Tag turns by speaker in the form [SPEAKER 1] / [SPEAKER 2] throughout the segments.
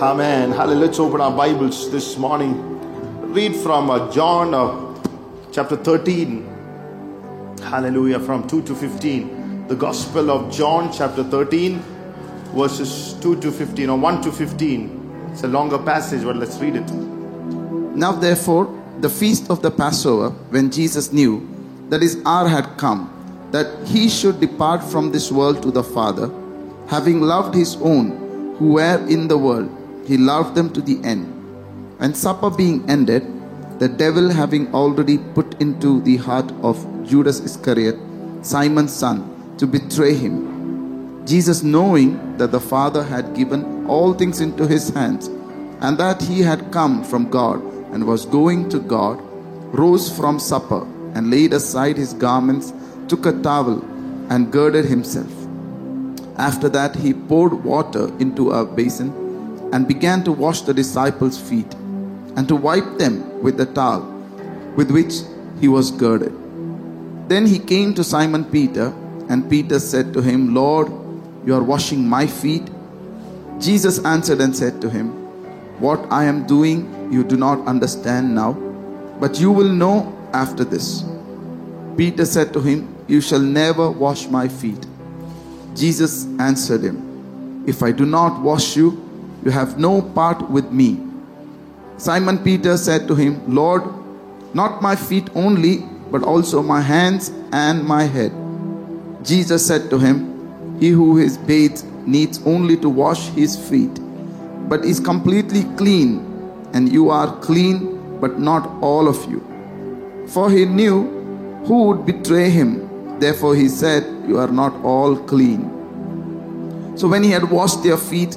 [SPEAKER 1] Amen. Hallelujah. Let's open our Bibles this morning. Read from uh, John uh, chapter 13. Hallelujah. From 2 to 15. The Gospel of John chapter 13, verses 2 to 15 or 1 to 15. It's a longer passage, but let's read it.
[SPEAKER 2] Now, therefore, the feast of the Passover, when Jesus knew that his hour had come, that he should depart from this world to the Father, having loved his own who were in the world, he loved them to the end. And supper being ended, the devil having already put into the heart of Judas Iscariot, Simon's son, to betray him, Jesus, knowing that the Father had given all things into his hands, and that he had come from God and was going to God, rose from supper and laid aside his garments, took a towel, and girded himself. After that, he poured water into a basin and began to wash the disciples' feet and to wipe them with the towel with which he was girded. Then he came to Simon Peter, and Peter said to him, Lord, you are washing my feet. Jesus answered and said to him, What I am doing you do not understand now, but you will know after this. Peter said to him, You shall never wash my feet. Jesus answered him, If I do not wash you, you have no part with me. Simon Peter said to him, Lord, not my feet only, but also my hands and my head. Jesus said to him, He who is bathed needs only to wash his feet, but is completely clean, and you are clean, but not all of you. For he knew who would betray him. Therefore he said, You are not all clean. So when he had washed their feet,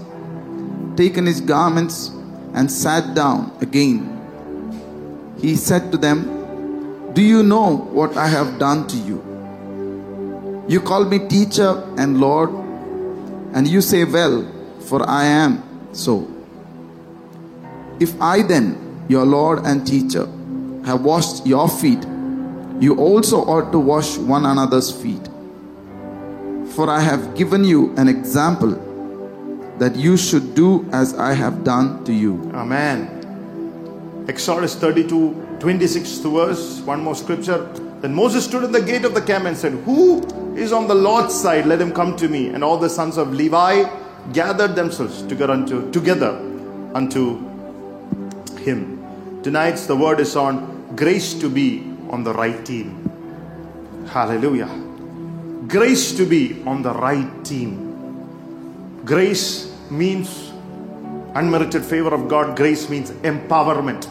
[SPEAKER 2] taken his garments, and sat down again, he said to them, Do you know what I have done to you? You call me teacher and Lord, and you say, Well, for I am so. If I then, your Lord and teacher, have washed your feet, you also ought to wash one another's feet. For I have given you an example that you should do as I have done to you.
[SPEAKER 1] Amen. Exodus 32, 26th verse, one more scripture. Then Moses stood in the gate of the camp and said, Who is on the Lord's side? Let him come to me. And all the sons of Levi gathered themselves together unto, together unto him. Tonight's the word is on grace to be on the right team. Hallelujah. Grace to be on the right team. Grace means unmerited favor of God. Grace means empowerment.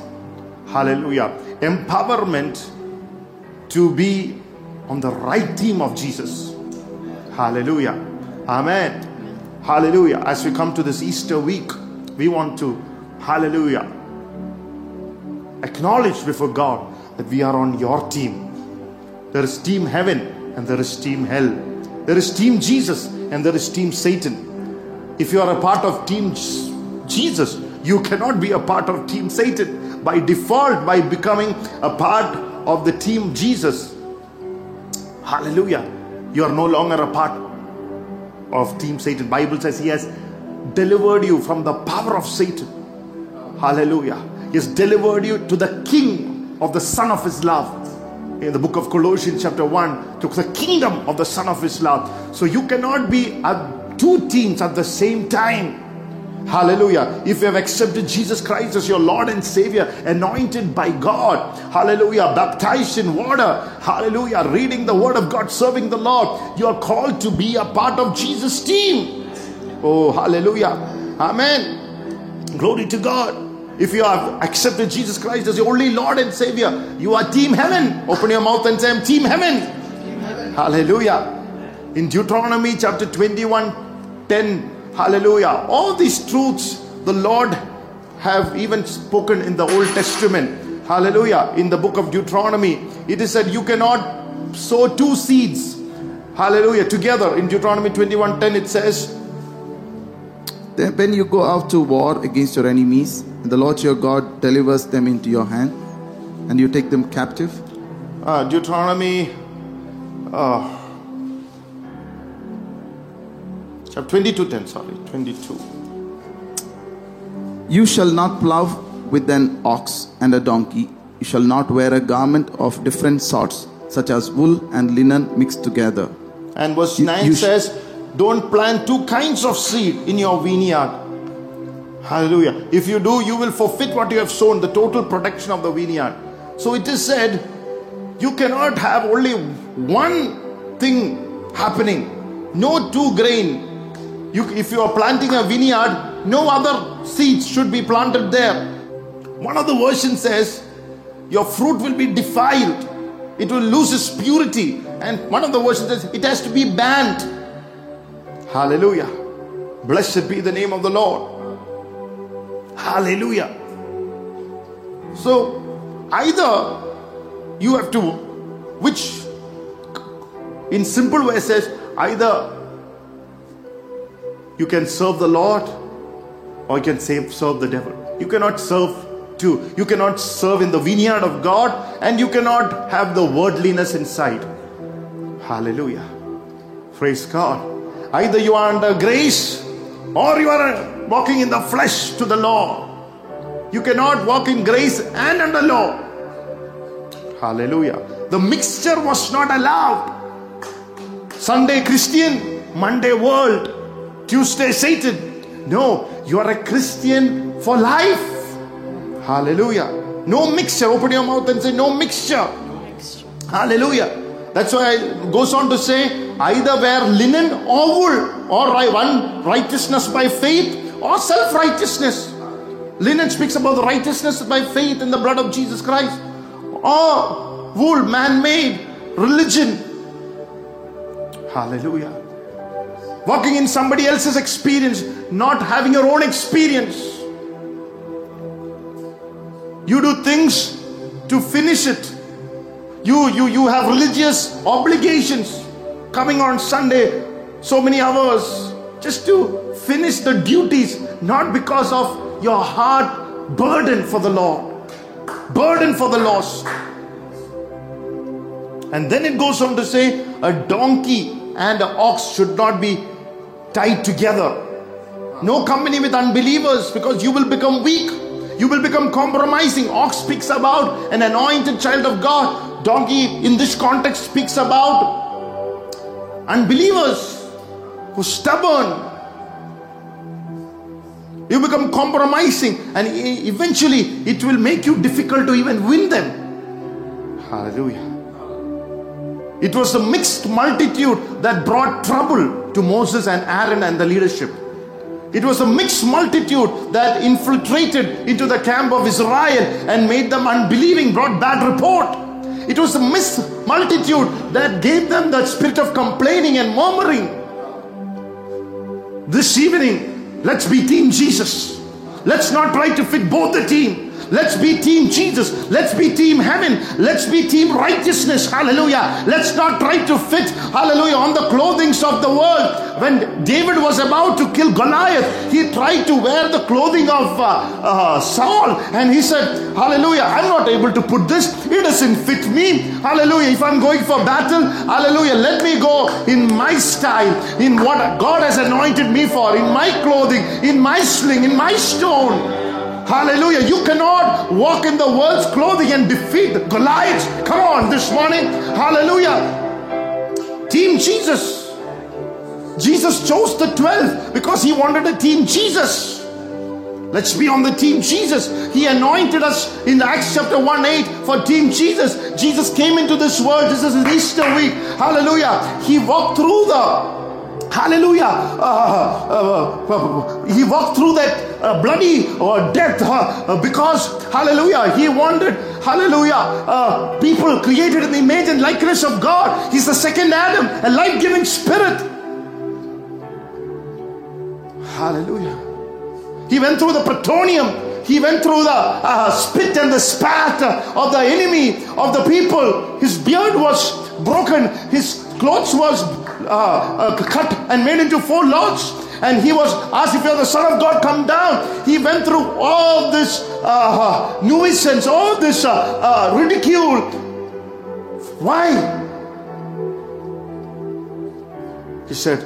[SPEAKER 1] Hallelujah. Empowerment to be on the right team of Jesus. Hallelujah. Amen. Hallelujah. As we come to this Easter week, we want to, hallelujah, acknowledge before God that we are on your team. There is team heaven and there is team hell. There is team Jesus and there is team Satan. If you are a part of team Jesus, you cannot be a part of team Satan by default by becoming a part of the team Jesus. Hallelujah. You are no longer a part of team Satan. Bible says he has delivered you from the power of Satan. Hallelujah. He has delivered you to the king of the son of his love. In the book of Colossians chapter 1, to the kingdom of the son of his love. So you cannot be at two teams at the same time. Hallelujah. If you have accepted Jesus Christ as your Lord and Savior, anointed by God, hallelujah, baptized in water, hallelujah, reading the Word of God, serving the Lord, you are called to be a part of Jesus' team. Oh, hallelujah. Amen. Glory to God. If you have accepted Jesus Christ as your only Lord and Savior, you are Team Heaven. Open your mouth and say, I'm Team Heaven. Team heaven. Hallelujah. In Deuteronomy chapter 21 10, Hallelujah. All these truths the Lord have even spoken in the Old Testament. Hallelujah. In the book of Deuteronomy, it is said you cannot sow two seeds. Hallelujah. Together in Deuteronomy 21:10 it says
[SPEAKER 2] when you go out to war against your enemies, the Lord your God delivers them into your hand, and you take them captive.
[SPEAKER 1] uh, Deuteronomy uh, chapter 22 10 sorry 22
[SPEAKER 2] You shall not plow with an ox and a donkey. You shall not wear a garment of different sorts, such as wool and linen mixed together.
[SPEAKER 1] And verse
[SPEAKER 2] You-
[SPEAKER 1] 9
[SPEAKER 2] you sh-
[SPEAKER 1] says, Don't plant two kinds of seed in your vineyard. Hallelujah. If you do, you will forfeit what you have sown, the total protection of the vineyard. So it is said, you cannot have only one thing happening, no two grain. You, if you are planting a vineyard, no other seeds should be planted there. One of the versions says, Your fruit will be defiled, it will lose its purity. And one of the versions says, It has to be banned. Hallelujah. Blessed be the name of the Lord. Hallelujah. So, either you have to, which in simple way says, either you can serve the Lord or you can save, serve the devil. You cannot serve two. You cannot serve in the vineyard of God and you cannot have the worldliness inside. Hallelujah. Praise God. Either you are under grace or you are uh, walking in the flesh to the law. You cannot walk in grace and under law. Hallelujah. The mixture was not allowed. Sunday Christian, Monday world, Tuesday Satan. No, you are a Christian for life. Hallelujah. No mixture. Open your mouth and say, No mixture. Hallelujah. That's why it goes on to say, either wear linen or wool, or one righteousness by faith or self righteousness. Linen speaks about the righteousness by faith in the blood of Jesus Christ, or wool, man made, religion. Hallelujah. Walking in somebody else's experience, not having your own experience. You do things to finish it. You, you, you have religious obligations coming on Sunday, so many hours, just to finish the duties, not because of your heart burden for the Lord, burden for the lost. And then it goes on to say, a donkey and an ox should not be tied together. No company with unbelievers because you will become weak. You will become compromising. Ox speaks about an anointed child of God. Donkey, in this context, speaks about unbelievers who stubborn. You become compromising, and eventually it will make you difficult to even win them. Hallelujah. It was the mixed multitude that brought trouble to Moses and Aaron and the leadership. It was a mixed multitude that infiltrated into the camp of Israel and made them unbelieving, brought bad report. It was a mixed multitude that gave them that spirit of complaining and murmuring. This evening, let's be Team Jesus. Let's not try to fit both the team. Let's be Team Jesus. Let's be Team Heaven. Let's be Team Righteousness. Hallelujah. Let's not try to fit, hallelujah, on the clothings of the world. When David was about to kill Goliath, he tried to wear the clothing of uh, uh, Saul and he said, Hallelujah, I'm not able to put this. It doesn't fit me. Hallelujah. If I'm going for battle, hallelujah, let me go in my style, in what God has anointed me for, in my clothing, in my sling, in my stone. Hallelujah. You cannot walk in the world's clothing and defeat the Goliaths. Come on this morning. Hallelujah. Team Jesus. Jesus chose the 12 because he wanted a team Jesus. Let's be on the team Jesus. He anointed us in Acts chapter 1 8 for team Jesus. Jesus came into this world. This is Easter week. Hallelujah. He walked through the Hallelujah. Uh, uh, uh, he walked through that uh, bloody uh, death because, hallelujah, he wanted, hallelujah, people created in the image and likeness of God. He's the second Adam, a life giving spirit. Hallelujah. He went through the praetorium. He went through the uh, spit and the spat of the enemy of the people. His beard was broken. His clothes was uh, uh, cut and made into four lots. And he was asked if you're the son of God, come down. He went through all this uh, nuisance, all this uh, uh, ridicule. Why? He said,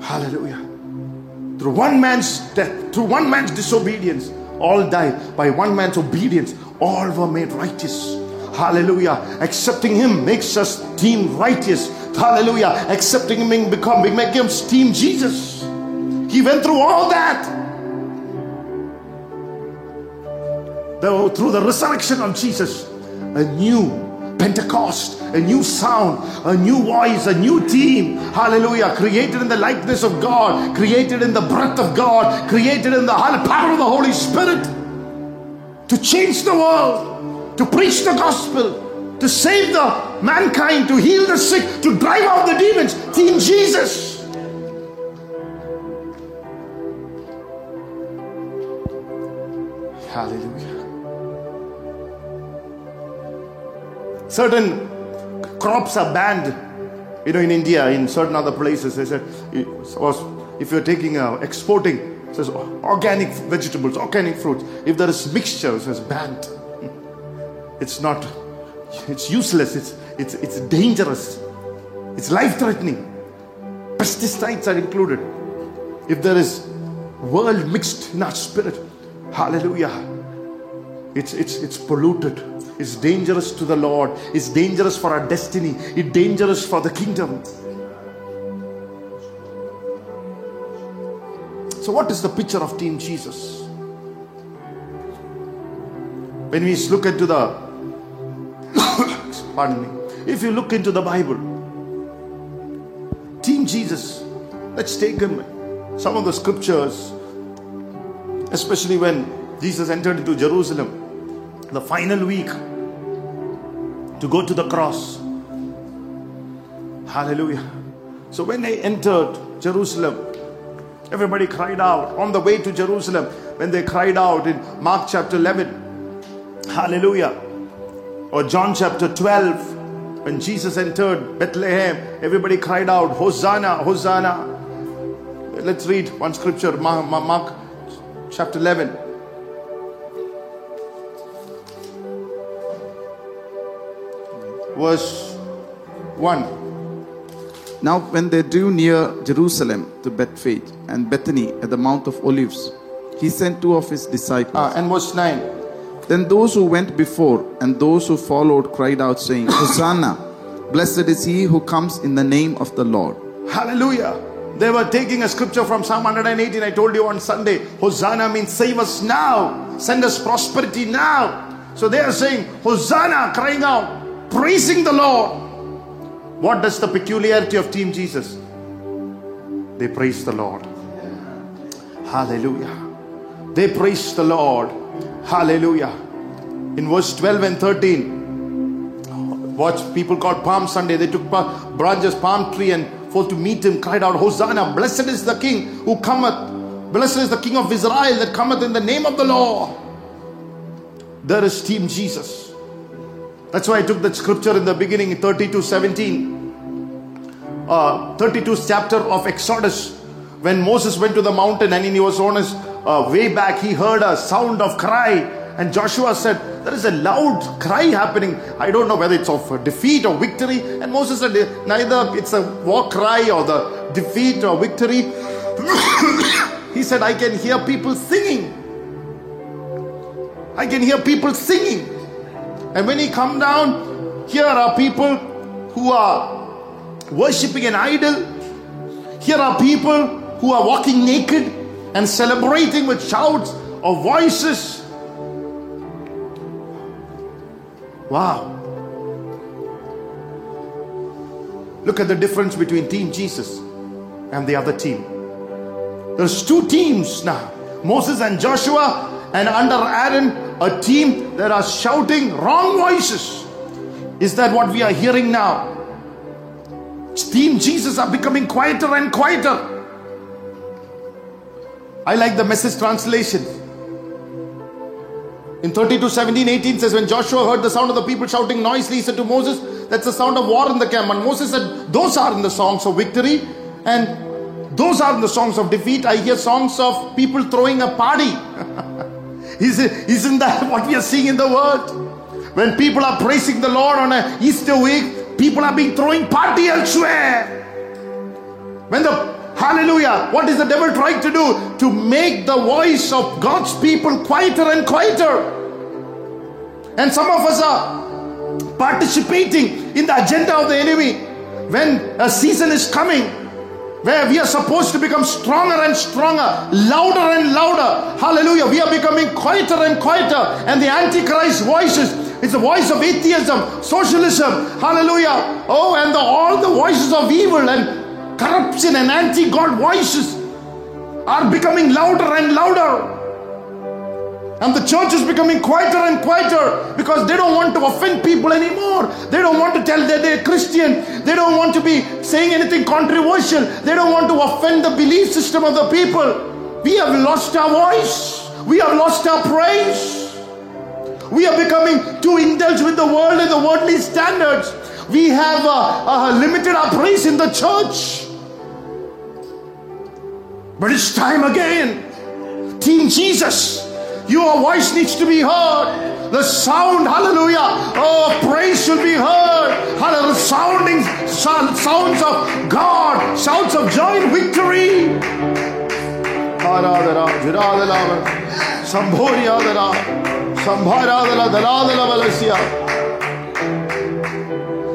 [SPEAKER 1] Hallelujah. through one man's death, through one man's disobedience, all died. By one man's obedience, all were made righteous. Hallelujah. Accepting him makes us deemed righteous. Hallelujah. Accepting him become make him team Jesus. He went through all that. The- through the resurrection of Jesus, a new Pentecost, a new sound, a new voice, a new team. Hallelujah. Created in the likeness of God, created in the breath of God, created in the power of the Holy Spirit to change the world, to preach the gospel, to save the mankind, to heal the sick, to drive out the demons. Team Jesus. Hallelujah. Certain crops are banned. You know, in India, in certain other places, they said, if you're taking uh, exporting, says organic vegetables, organic fruits. If there is mixture, it says banned. It's not. It's useless. It's it's it's dangerous. It's life-threatening. Pesticides are included. If there is world mixed in our spirit, hallelujah. It's, it's, it's polluted. It's dangerous to the Lord. It's dangerous for our destiny. It's dangerous for the kingdom. So, what is the picture of Team Jesus? When we look into the, pardon me, if you look into the Bible, Team Jesus, let's take him. Some of the scriptures, especially when Jesus entered into Jerusalem, the final week to go to the cross. Hallelujah. So when they entered Jerusalem, everybody cried out on the way to Jerusalem. When they cried out in Mark chapter 11, Hallelujah. Or John chapter 12, when Jesus entered Bethlehem, everybody cried out, Hosanna, Hosanna. Let's read one scripture, Mark, chapter 11. Verse 1.
[SPEAKER 2] Now, when they drew near Jerusalem to Bethphage and Bethany at the Mount of Olives, he sent two of his disciples.
[SPEAKER 1] Ah, and verse 9.
[SPEAKER 2] Then those who went before and those who followed cried out, saying, Hosanna! Blessed is he who comes in the name of the Lord.
[SPEAKER 1] Hallelujah. They were taking a scripture from Psalm 118. I told you on Sunday. Hosanna means save us now. Send us prosperity now. So they are saying, Hosanna, crying out, praising the Lord. What does the peculiarity of Team Jesus? They praise the Lord. Hallelujah. They praise the Lord. Hallelujah. In verse 12 and 13, watch people called Palm Sunday. They took branches, palm tree, and for to meet him, cried out, Hosanna! Blessed is the King who cometh. Blessed is the King of Israel that cometh in the name of the Lord. There is Team Jesus. That's why I took that scripture in the beginning, 32 17. Uh, 32 chapter of Exodus. When Moses went to the mountain and he was on his uh, way back, he heard a sound of cry. And Joshua said, There is a loud cry happening. I don't know whether it's of defeat or victory. And Moses said, Neither it's a war cry or the defeat or victory. he said, I can hear people singing. I can hear people singing. And when he come down, here are people who are worshipping an idol. Here are people who are walking naked and celebrating with shouts of voices. Wow. Look at the difference between Team Jesus and the other team. There's two teams now Moses and Joshua, and under Aaron, a team that are shouting wrong voices. Is that what we are hearing now? Team Jesus are becoming quieter and quieter. I like the message translation. In 32 17 18 says, When Joshua heard the sound of the people shouting noisily, he said to Moses, That's the sound of war in the camp. And Moses said, Those are in the songs of victory, and those are in the songs of defeat. I hear songs of people throwing a party. Isn't that what we are seeing in the world? When people are praising the Lord on a Easter week, people are being throwing party elsewhere. When the Hallelujah. What is the devil trying to do? To make the voice of God's people quieter and quieter. And some of us are participating in the agenda of the enemy. When a season is coming, where we are supposed to become stronger and stronger, louder and louder. Hallelujah. We are becoming quieter and quieter. And the Antichrist voices, it's the voice of atheism, socialism. Hallelujah. Oh, and the, all the voices of evil and corruption and anti God voices are becoming louder and louder. And the church is becoming quieter and quieter because they don't want to offend people anymore. They don't want to tell that they're Christian. They don't want to be saying anything controversial. They don't want to offend the belief system of the people. We have lost our voice. We have lost our praise. We are becoming too indulged with the world and the worldly standards. We have uh, uh, limited our praise in the church. But it's time again. Team Jesus. Your voice needs to be heard. The sound, hallelujah, oh, praise should be heard. Hallelujah, sounding sounds of God, sounds of joy and victory.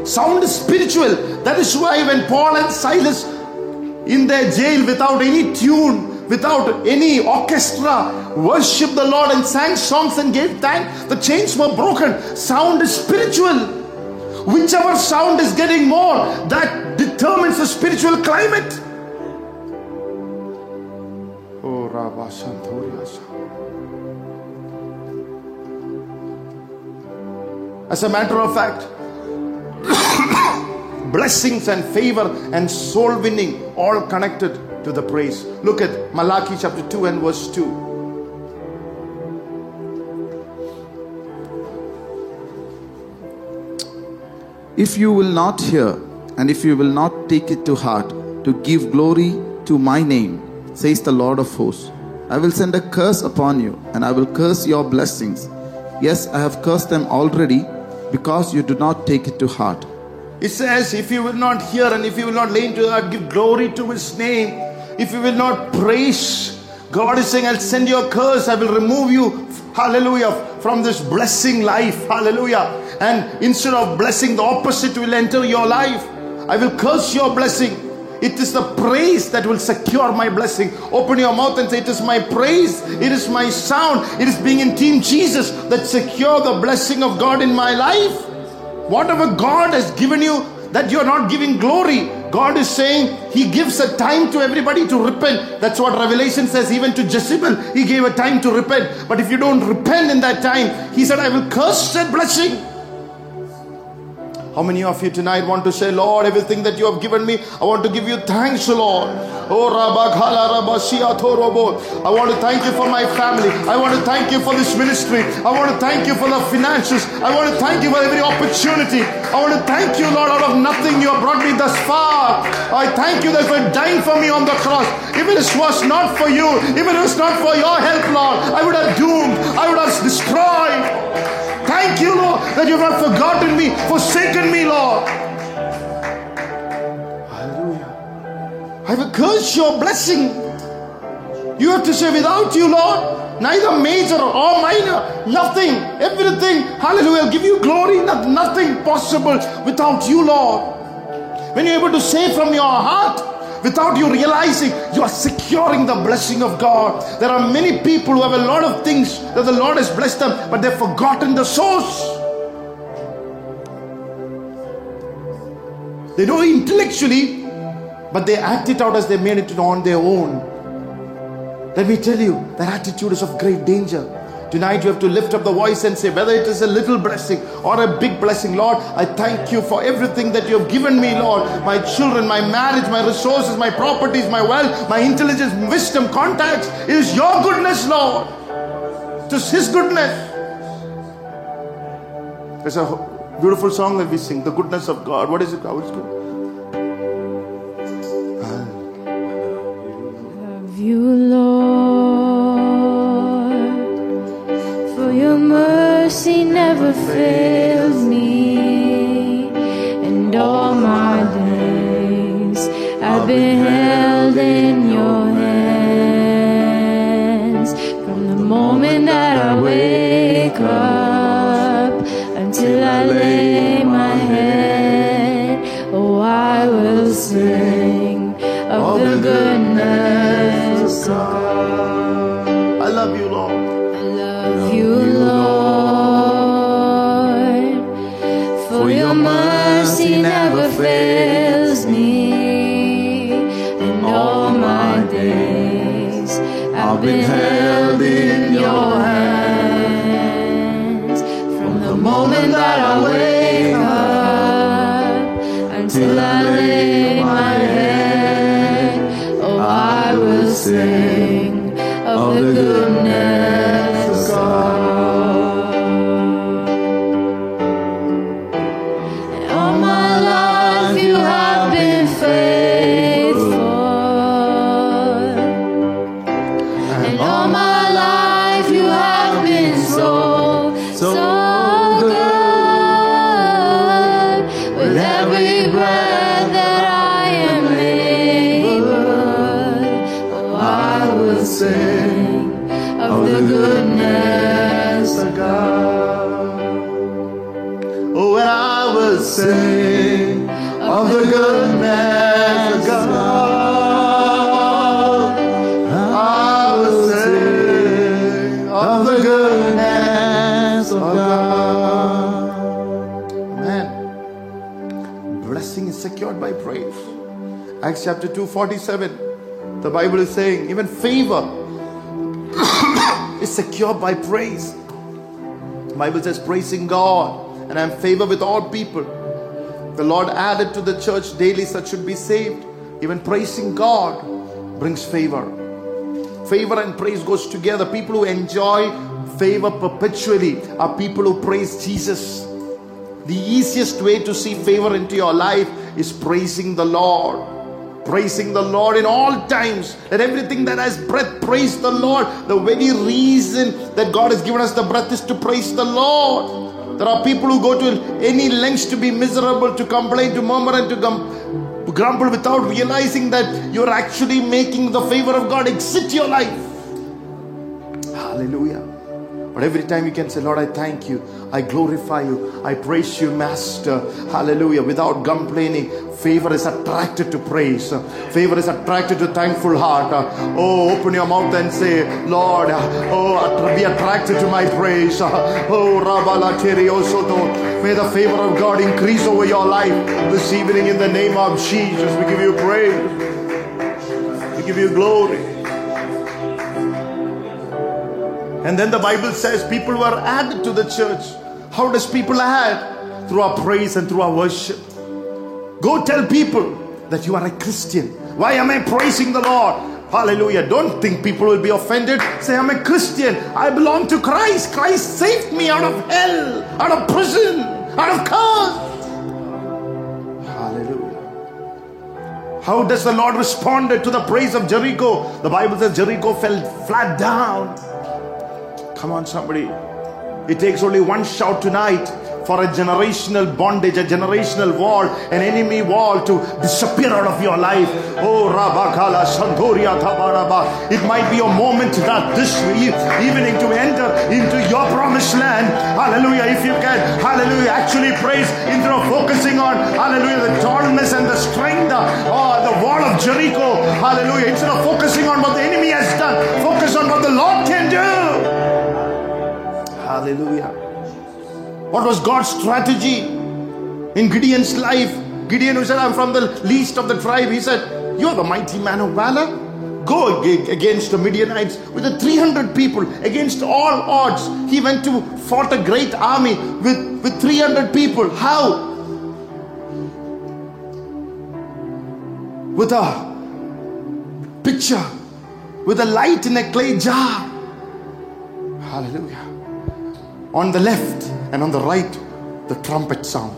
[SPEAKER 1] Sound is spiritual. That is why when Paul and Silas in their jail without any tune, without any orchestra, worshiped the Lord and sang songs and gave thanks. The chains were broken. Sound is spiritual. Whichever sound is getting more, that determines the spiritual climate. Oh, As a matter of fact, blessings and favor and soul winning all connected to the praise. Look at Malachi chapter 2 and verse 2.
[SPEAKER 2] If you will not hear, and if you will not take it to heart, to give glory to my name, says the Lord of hosts, I will send a curse upon you, and I will curse your blessings. Yes, I have cursed them already, because you do not take it to heart.
[SPEAKER 1] It says, if you will not hear and if you will not lay into heart, give glory to his name, if you will not praise, God is saying, I'll send you a curse. I will remove you, hallelujah, from this blessing life, hallelujah. And instead of blessing, the opposite will enter your life. I will curse your blessing. It is the praise that will secure my blessing. Open your mouth and say, It is my praise, it is my sound, it is being in Team Jesus that secure the blessing of God in my life. Whatever God has given you, that you're not giving glory. God is saying He gives a time to everybody to repent. That's what Revelation says, even to Jezebel, He gave a time to repent. But if you don't repent in that time, He said, I will curse that blessing. How many of you tonight want to say, Lord, everything that you have given me, I want to give you thanks, Lord. Oh, I want to thank you for my family. I want to thank you for this ministry. I want to thank you for the finances. I want to thank you for every opportunity. I want to thank you, Lord, out of nothing you have brought me thus far. I thank you that for dying for me on the cross. If it was not for you, if it was not for your help, Lord, I would have doomed, I would have destroyed. Thank you, Lord, that you've not forgotten me, forsaken me, Lord. Hallelujah. I will curse your blessing. You have to say, without you, Lord, neither major or minor, nothing, everything, hallelujah, I'll give you glory, not, nothing possible without you, Lord. When you're able to say from your heart, without you realizing you are securing the blessing of God. There are many people who have a lot of things that the Lord has blessed them, but they've forgotten the source. They know intellectually, but they act it out as they made it on their own. Let me tell you, that attitude is of great danger. Tonight you have to lift up the voice and say, whether it is a little blessing or a big blessing, Lord, I thank you for everything that you have given me, Lord. My children, my marriage, my resources, my properties, my wealth, my intelligence, wisdom, contacts. It is your goodness, Lord. It is His goodness. There's a beautiful song that we sing, The Goodness of God. What is it? How it's good?
[SPEAKER 3] Love never fails me, and all my days I've been I've been goodness of God. Oh,
[SPEAKER 1] and I will sing of the goodness of God. I sing of the goodness of God. Amen. Blessing is secured by praise. Acts chapter 2, 47. The Bible is saying, even favor secured by praise. The Bible says, praising God, and I'm favor with all people. The Lord added to the church daily such should be saved. Even praising God brings favor. Favor and praise goes together. People who enjoy favor perpetually are people who praise Jesus. The easiest way to see favor into your life is praising the Lord. Praising the Lord in all times. Let everything that has breath praise the Lord. The very reason that God has given us the breath is to praise the Lord. There are people who go to any lengths to be miserable, to complain, to murmur, and to gum- grumble without realizing that you're actually making the favor of God exit your life. Hallelujah. But every time you can say, Lord, I thank you. I glorify you. I praise you, Master. Hallelujah. Without complaining, favor is attracted to praise. Favor is attracted to thankful heart. Oh, open your mouth and say, Lord, oh, be attracted to my praise. Oh, Rabala. May the favor of God increase over your life this evening in the name of Jesus. We give you praise. We give you glory. And then the Bible says people were added to the church. How does people add? Through our praise and through our worship. Go tell people that you are a Christian. Why am I praising the Lord? Hallelujah. Don't think people will be offended. Say, I'm a Christian. I belong to Christ. Christ saved me out of hell, out of prison, out of curse. Hallelujah. How does the Lord respond to the praise of Jericho? The Bible says Jericho fell flat down. Come on, somebody. It takes only one shout tonight for a generational bondage, a generational wall, an enemy wall to disappear out of your life. Oh, Rabakala Santoria Tabaraba. It might be a moment that this evening to enter into your promised land. Hallelujah. If you can, hallelujah, actually praise instead of focusing on, hallelujah, the tallness and the strength, uh, the wall of Jericho. Hallelujah. Instead of focusing on what the enemy has done, focus on what the Lord. Hallelujah. What was God's strategy in Gideon's life? Gideon, who said, I'm from the least of the tribe, he said, You're the mighty man of valor. Go against the Midianites with the 300 people against all odds. He went to fought a great army with, with 300 people. How? With a picture, with a light in a clay jar. Hallelujah on the left and on the right the trumpet sound.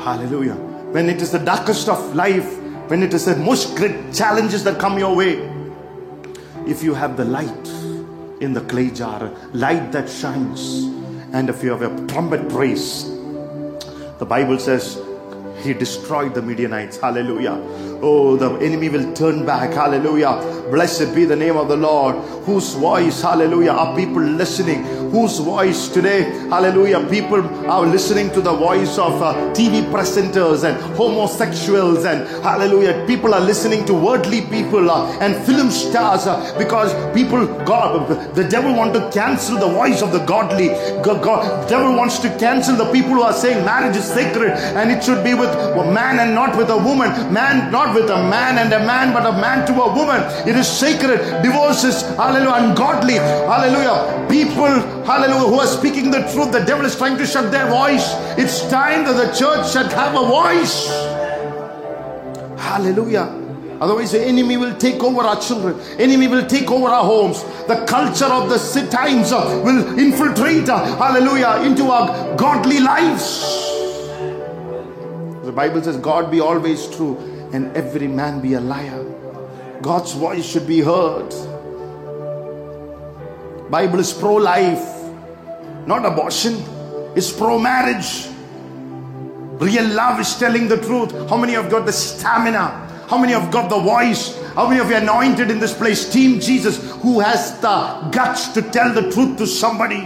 [SPEAKER 1] Hallelujah. When it is the darkest of life when it is the most great challenges that come your way if you have the light in the clay jar light that shines and if you have a trumpet praise the bible says he destroyed the midianites. Hallelujah Oh, the enemy will turn back. Hallelujah. Blessed be the name of the Lord. Whose voice, hallelujah, are people listening? Whose voice today, hallelujah, people are listening to the voice of uh, TV presenters and homosexuals and hallelujah, people are listening to worldly people uh, and film stars uh, because people, God, the devil want to cancel the voice of the godly. God, God, devil wants to cancel the people who are saying marriage is sacred and it should be with a man and not with a woman. Man, not with a man and a man, but a man to a woman. It is sacred. Divorce is, hallelujah, ungodly. Hallelujah. People, hallelujah, who are speaking the truth, the devil is trying to shut their voice. It's time that the church should have a voice. Hallelujah. Otherwise, the enemy will take over our children. Enemy will take over our homes. The culture of the times uh, will infiltrate, uh, hallelujah, into our godly lives. The Bible says, God be always true and every man be a liar. God's voice should be heard. Bible is pro-life, not abortion. It's pro-marriage. Real love is telling the truth. How many have got the stamina? How many have got the voice? How many of you anointed in this place? Team Jesus, who has the guts to tell the truth to somebody?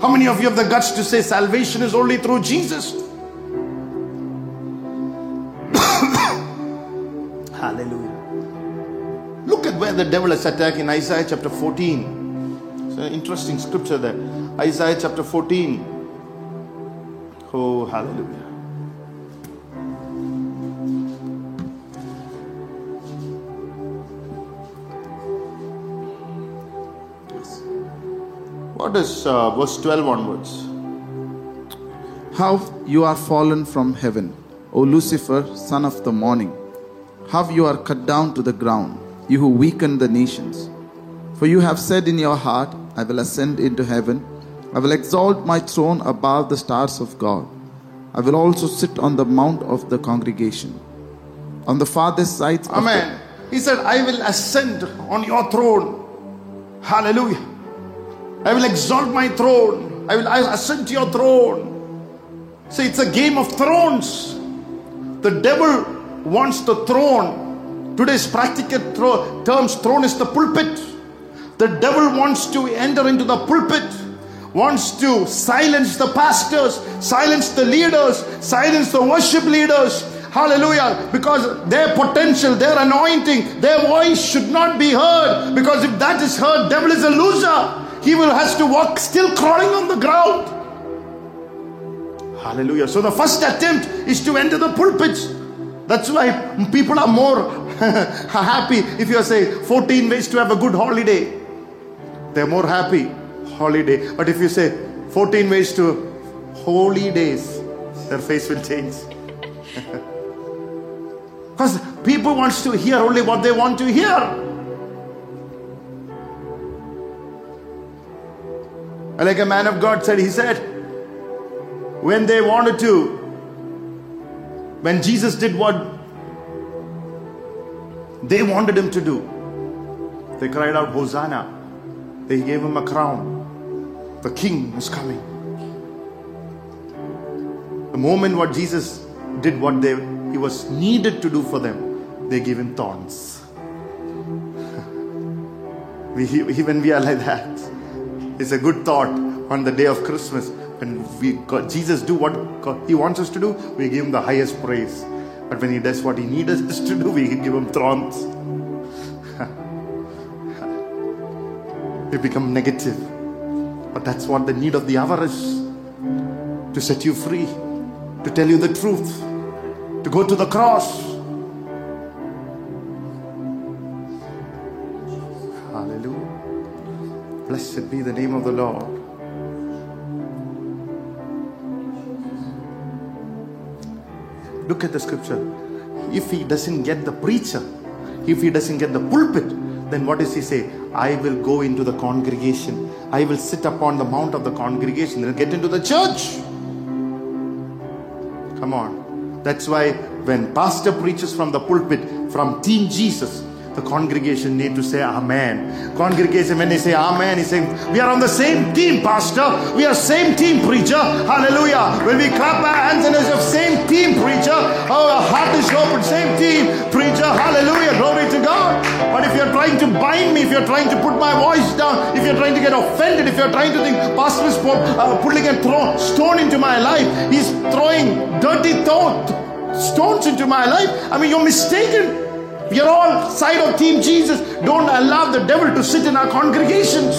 [SPEAKER 1] How many of you have the guts to say salvation is only through Jesus? Hallelujah. Look at where the devil is attacking Isaiah chapter 14. It's an interesting scripture there. Isaiah chapter 14. Oh, hallelujah. What is uh, verse 12 onwards?
[SPEAKER 2] How you are fallen from heaven, O Lucifer, son of the morning. How you are cut down to the ground, you who weaken the nations. For you have said in your heart, I will ascend into heaven. I will exalt my throne above the stars of God. I will also sit on the mount of the congregation. On the farthest sides of the-
[SPEAKER 1] Amen. He said, I will ascend on your throne. Hallelujah. I will exalt my throne. I will ascend to your throne. See, it's a game of thrones. The devil wants the throne. Today's practical thro- terms, throne is the pulpit. The devil wants to enter into the pulpit, wants to silence the pastors, silence the leaders, silence the worship leaders. Hallelujah. Because their potential, their anointing, their voice should not be heard. Because if that is heard, devil is a loser. He will has to walk still crawling on the ground. Hallelujah. So the first attempt is to enter the pulpits. That's why people are more happy if you say 14 ways to have a good holiday. They're more happy. Holiday. But if you say 14 ways to holy days, their face will change. Because people wants to hear only what they want to hear. Like a man of God said, he said, when they wanted to, when Jesus did what they wanted him to do, they cried out, Hosanna. They gave him a crown. The king is coming. The moment what Jesus did what they he was needed to do for them, they gave him thorns. we, even we are like that. It's a good thought on the day of Christmas when we God, Jesus do what God, He wants us to do, we give Him the highest praise. But when He does what He needs us to do, we give Him thorns. we become negative. But that's what the need of the hour is to set you free, to tell you the truth, to go to the cross. Hallelujah. Blessed be the name of the Lord. Look at the scripture. If he doesn't get the preacher, if he doesn't get the pulpit, then what does he say? I will go into the congregation. I will sit upon the mount of the congregation and get into the church. Come on. That's why when pastor preaches from the pulpit, from Team Jesus, the congregation need to say Amen. Congregation, when they say Amen, he's saying, We are on the same team, Pastor. We are same team, preacher. Hallelujah. When we clap our hands and it's the same team, preacher. Our heart is open, same team, preacher. Hallelujah. Glory to God. But if you're trying to bind me, if you're trying to put my voice down, if you're trying to get offended, if you're trying to think, Pastor is uh, putting a throw, stone into my life, he's throwing dirty thought, stones into my life. I mean, you're mistaken. We are all side of Team Jesus. Don't allow the devil to sit in our congregations.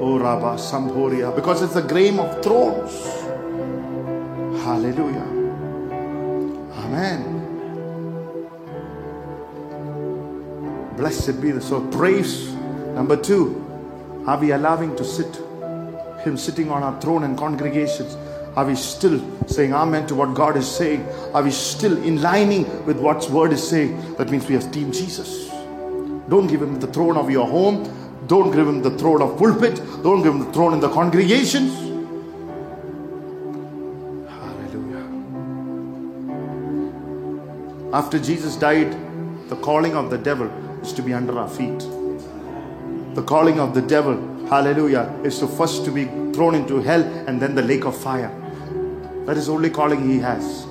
[SPEAKER 1] Oh, Rabba Sambhoria, because it's the game of thrones. Hallelujah. Amen. Blessed be the so praise. Number two, are we allowing to sit him sitting on our throne and congregations? Are we still saying amen to what God is saying? Are we still in lining with what word is saying? That means we have Jesus. Don't give him the throne of your home. Don't give him the throne of pulpit. Don't give him the throne in the congregations. Hallelujah. After Jesus died, the calling of the devil is to be under our feet. The calling of the devil, hallelujah, is to first to be thrown into hell and then the lake of fire. That is the only calling he has.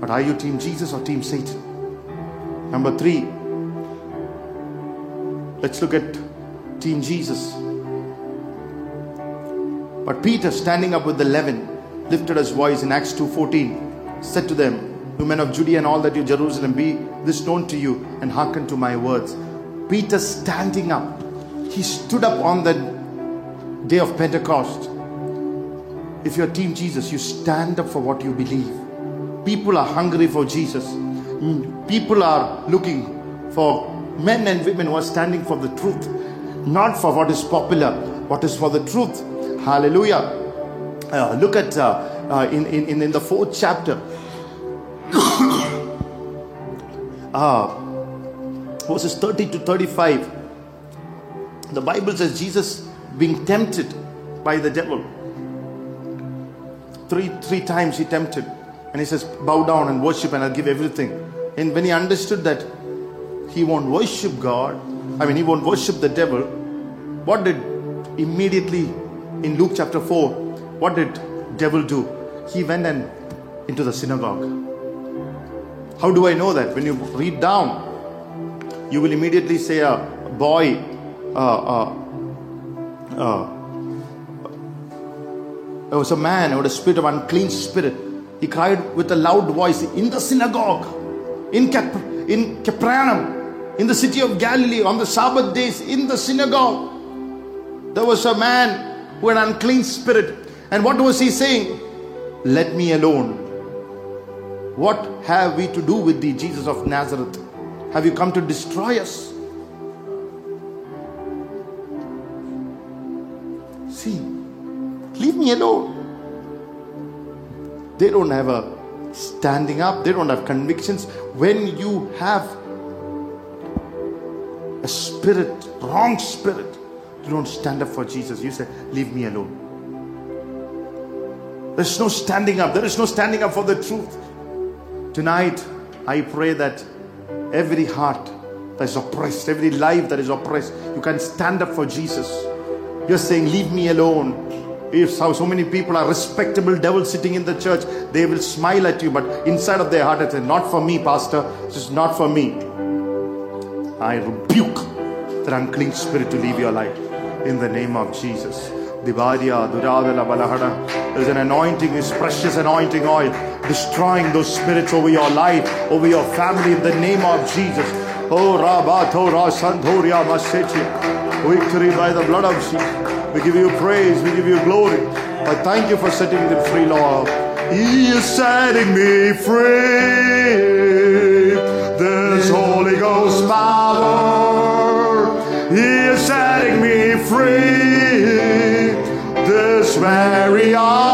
[SPEAKER 1] But are you team Jesus or team Satan? Number three, let's look at team Jesus. But Peter, standing up with the eleven, lifted his voice in Acts 2:14, said to them, You men of Judea and all that you Jerusalem, be this known to you, and hearken to my words. Peter standing up, he stood up on the day of Pentecost. If you're Team Jesus, you stand up for what you believe. People are hungry for Jesus. Mm, People are looking for men and women who are standing for the truth, not for what is popular, what is for the truth. Hallelujah. Uh, look at uh, uh, in, in, in the fourth chapter. uh, verses 30 to 35. The Bible says Jesus being tempted by the devil. Three, three times he tempted. And he says, Bow down and worship, and I'll give everything. And when he understood that he won't worship God, I mean, he won't worship the devil, what did immediately in Luke chapter 4, what did devil do? He went and into the synagogue. How do I know that? When you read down, you will immediately say a boy, uh, uh, uh, there was a man who had a spirit of unclean spirit. He cried with a loud voice in the synagogue, in, Cap- in Capernaum, in the city of Galilee, on the Sabbath days, in the synagogue. There was a man who had an unclean spirit. And what was he saying? Let me alone. What have we to do with thee, Jesus of Nazareth? Have you come to destroy us? See, leave me alone. They don't have a standing up, they don't have convictions. When you have a spirit, wrong spirit, you don't stand up for Jesus. You say, Leave me alone. There's no standing up, there is no standing up for the truth. Tonight, I pray that every heart that is oppressed, every life that is oppressed, you can stand up for Jesus. You're saying, Leave me alone. If so, so many people are respectable devils sitting in the church, they will smile at you, but inside of their heart, it's not for me, Pastor. This is not for me. I rebuke that unclean spirit to leave your life in the name of Jesus. There's an anointing, this precious anointing oil, destroying those spirits over your life, over your family in the name of Jesus. Oh, Rabato, Santhoria, Masechi. Victory by the blood of Jesus. We give you praise, we give you glory. I thank you for setting them free, Lord. He is setting me free. This Holy Ghost power. He is setting me free. This very hour.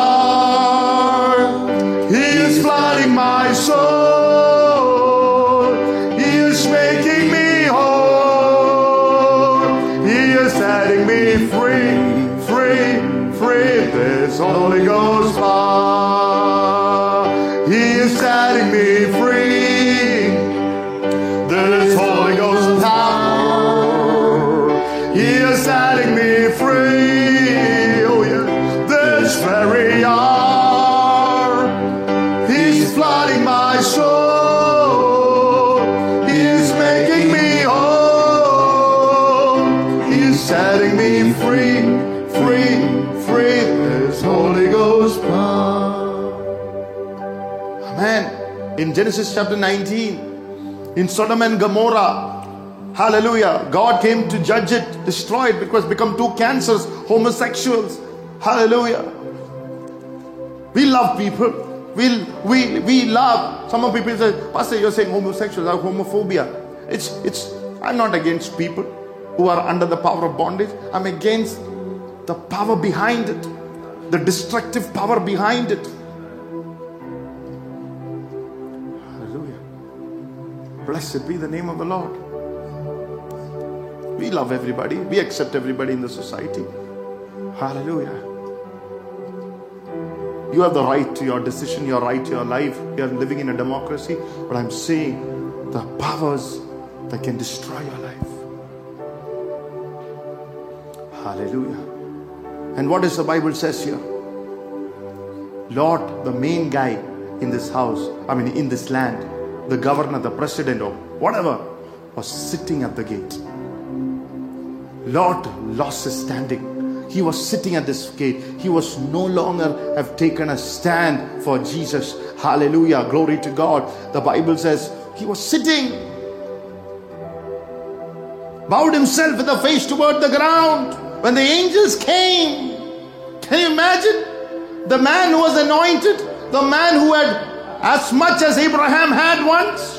[SPEAKER 1] free. Oh, yeah, this very hour, He's flooding my soul. He's making me whole. He's setting me free, free, free. This Holy Ghost power. Amen. In Genesis chapter 19, in Sodom and Gomorrah, hallelujah, God came to judge it, destroy it because become two cancers, homosexuals. Hallelujah. We love people. We, we, we love. Some of people say, Pastor, you're saying homosexuals are homophobia. It's, it's, I'm not against people who are under the power of bondage. I'm against the power behind it, the destructive power behind it. Hallelujah. Blessed be the name of the Lord. We love everybody, we accept everybody in the society. Hallelujah. You have the right to your decision, your right to your life. You are living in a democracy. But I'm saying the powers that can destroy your life. Hallelujah. And what does the Bible says here? Lot, the main guy in this house, I mean in this land, the governor, the president, or whatever, was sitting at the gate. Lot lost his standing. He was sitting at this gate. He was no longer have taken a stand for Jesus. Hallelujah. Glory to God. The Bible says he was sitting, bowed himself with the face toward the ground when the angels came. Can you imagine? The man who was anointed, the man who had as much as Abraham had once.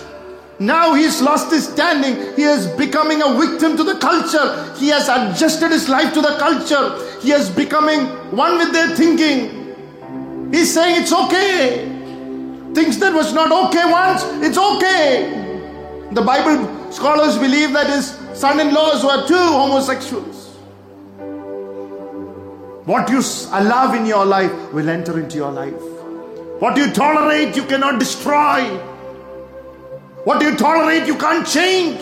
[SPEAKER 1] Now he's lost his standing. He is becoming a victim to the culture. He has adjusted his life to the culture. He is becoming one with their thinking. He's saying it's okay. Things that was not okay once, it's okay. The Bible scholars believe that his son-in-laws were two homosexuals. What you allow in your life will enter into your life. What you tolerate, you cannot destroy. What do you tolerate, you can't change.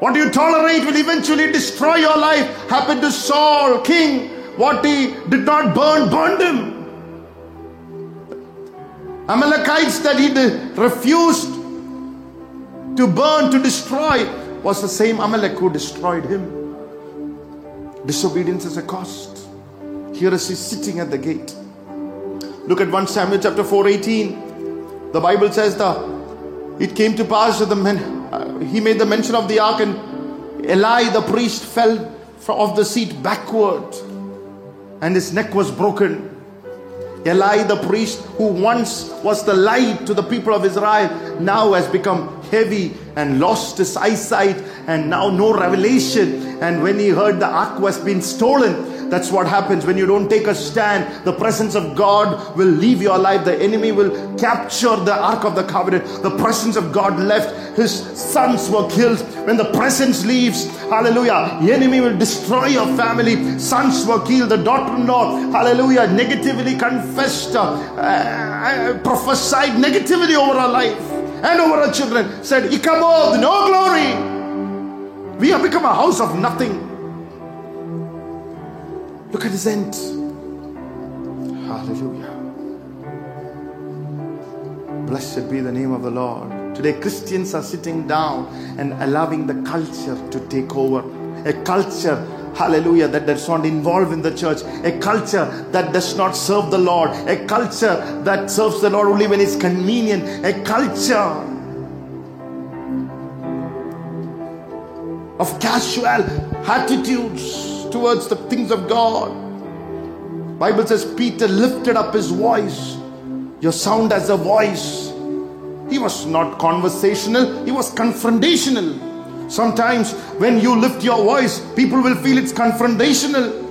[SPEAKER 1] What do you tolerate will eventually destroy your life. Happened to Saul, king. What he did not burn, burned him. Amalekites that he refused to burn, to destroy, was the same Amalek who destroyed him. Disobedience is a cost. Here is he sitting at the gate. Look at 1 Samuel chapter 4 18. The Bible says the it came to pass that the men, uh, he made the mention of the ark and Eli the priest fell off the seat backward and his neck was broken. Eli the priest, who once was the light to the people of Israel, now has become heavy and lost his eyesight and now no revelation. And when he heard the ark was being stolen, that's what happens when you don't take a stand. The presence of God will leave your life. The enemy will capture the ark of the covenant. The presence of God left. His sons were killed. When the presence leaves, hallelujah, the enemy will destroy your family. Sons were killed. The daughter-in-law, hallelujah, negatively confessed, uh, uh, prophesied negativity over our life and over our children. Said, Ichabod, no glory. We have become a house of nothing. Look at his end. Hallelujah. Blessed be the name of the Lord. Today, Christians are sitting down and allowing the culture to take over. A culture, hallelujah, that does not involve in the church. A culture that does not serve the Lord. A culture that serves the Lord only when it's convenient. A culture of casual attitudes towards the things of God. Bible says Peter lifted up his voice. Your sound as a voice. He was not conversational, he was confrontational. Sometimes when you lift your voice, people will feel it's confrontational.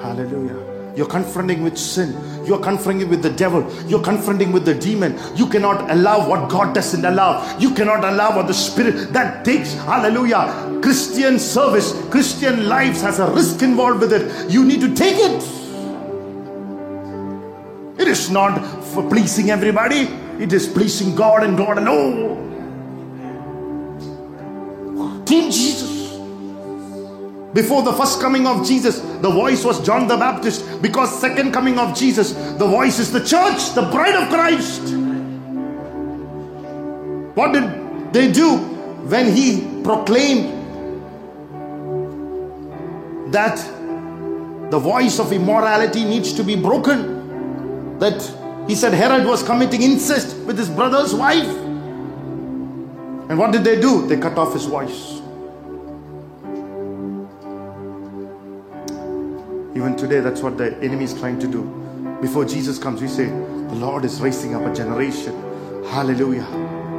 [SPEAKER 1] Hallelujah. You're confronting with sin. You're confronting with the devil. You're confronting with the demon. You cannot allow what God doesn't allow. You cannot allow what the spirit that takes. Hallelujah. Christian service, Christian lives has a risk involved with it. You need to take it. It is not for pleasing everybody, it is pleasing God and God alone. Team Jesus. Before the first coming of Jesus, the voice was John the Baptist. Because second coming of Jesus, the voice is the church, the bride of Christ. What did they do when he proclaimed that the voice of immorality needs to be broken. That he said Herod was committing incest with his brother's wife. And what did they do? They cut off his voice. Even today, that's what the enemy is trying to do. Before Jesus comes, we say, The Lord is raising up a generation. Hallelujah.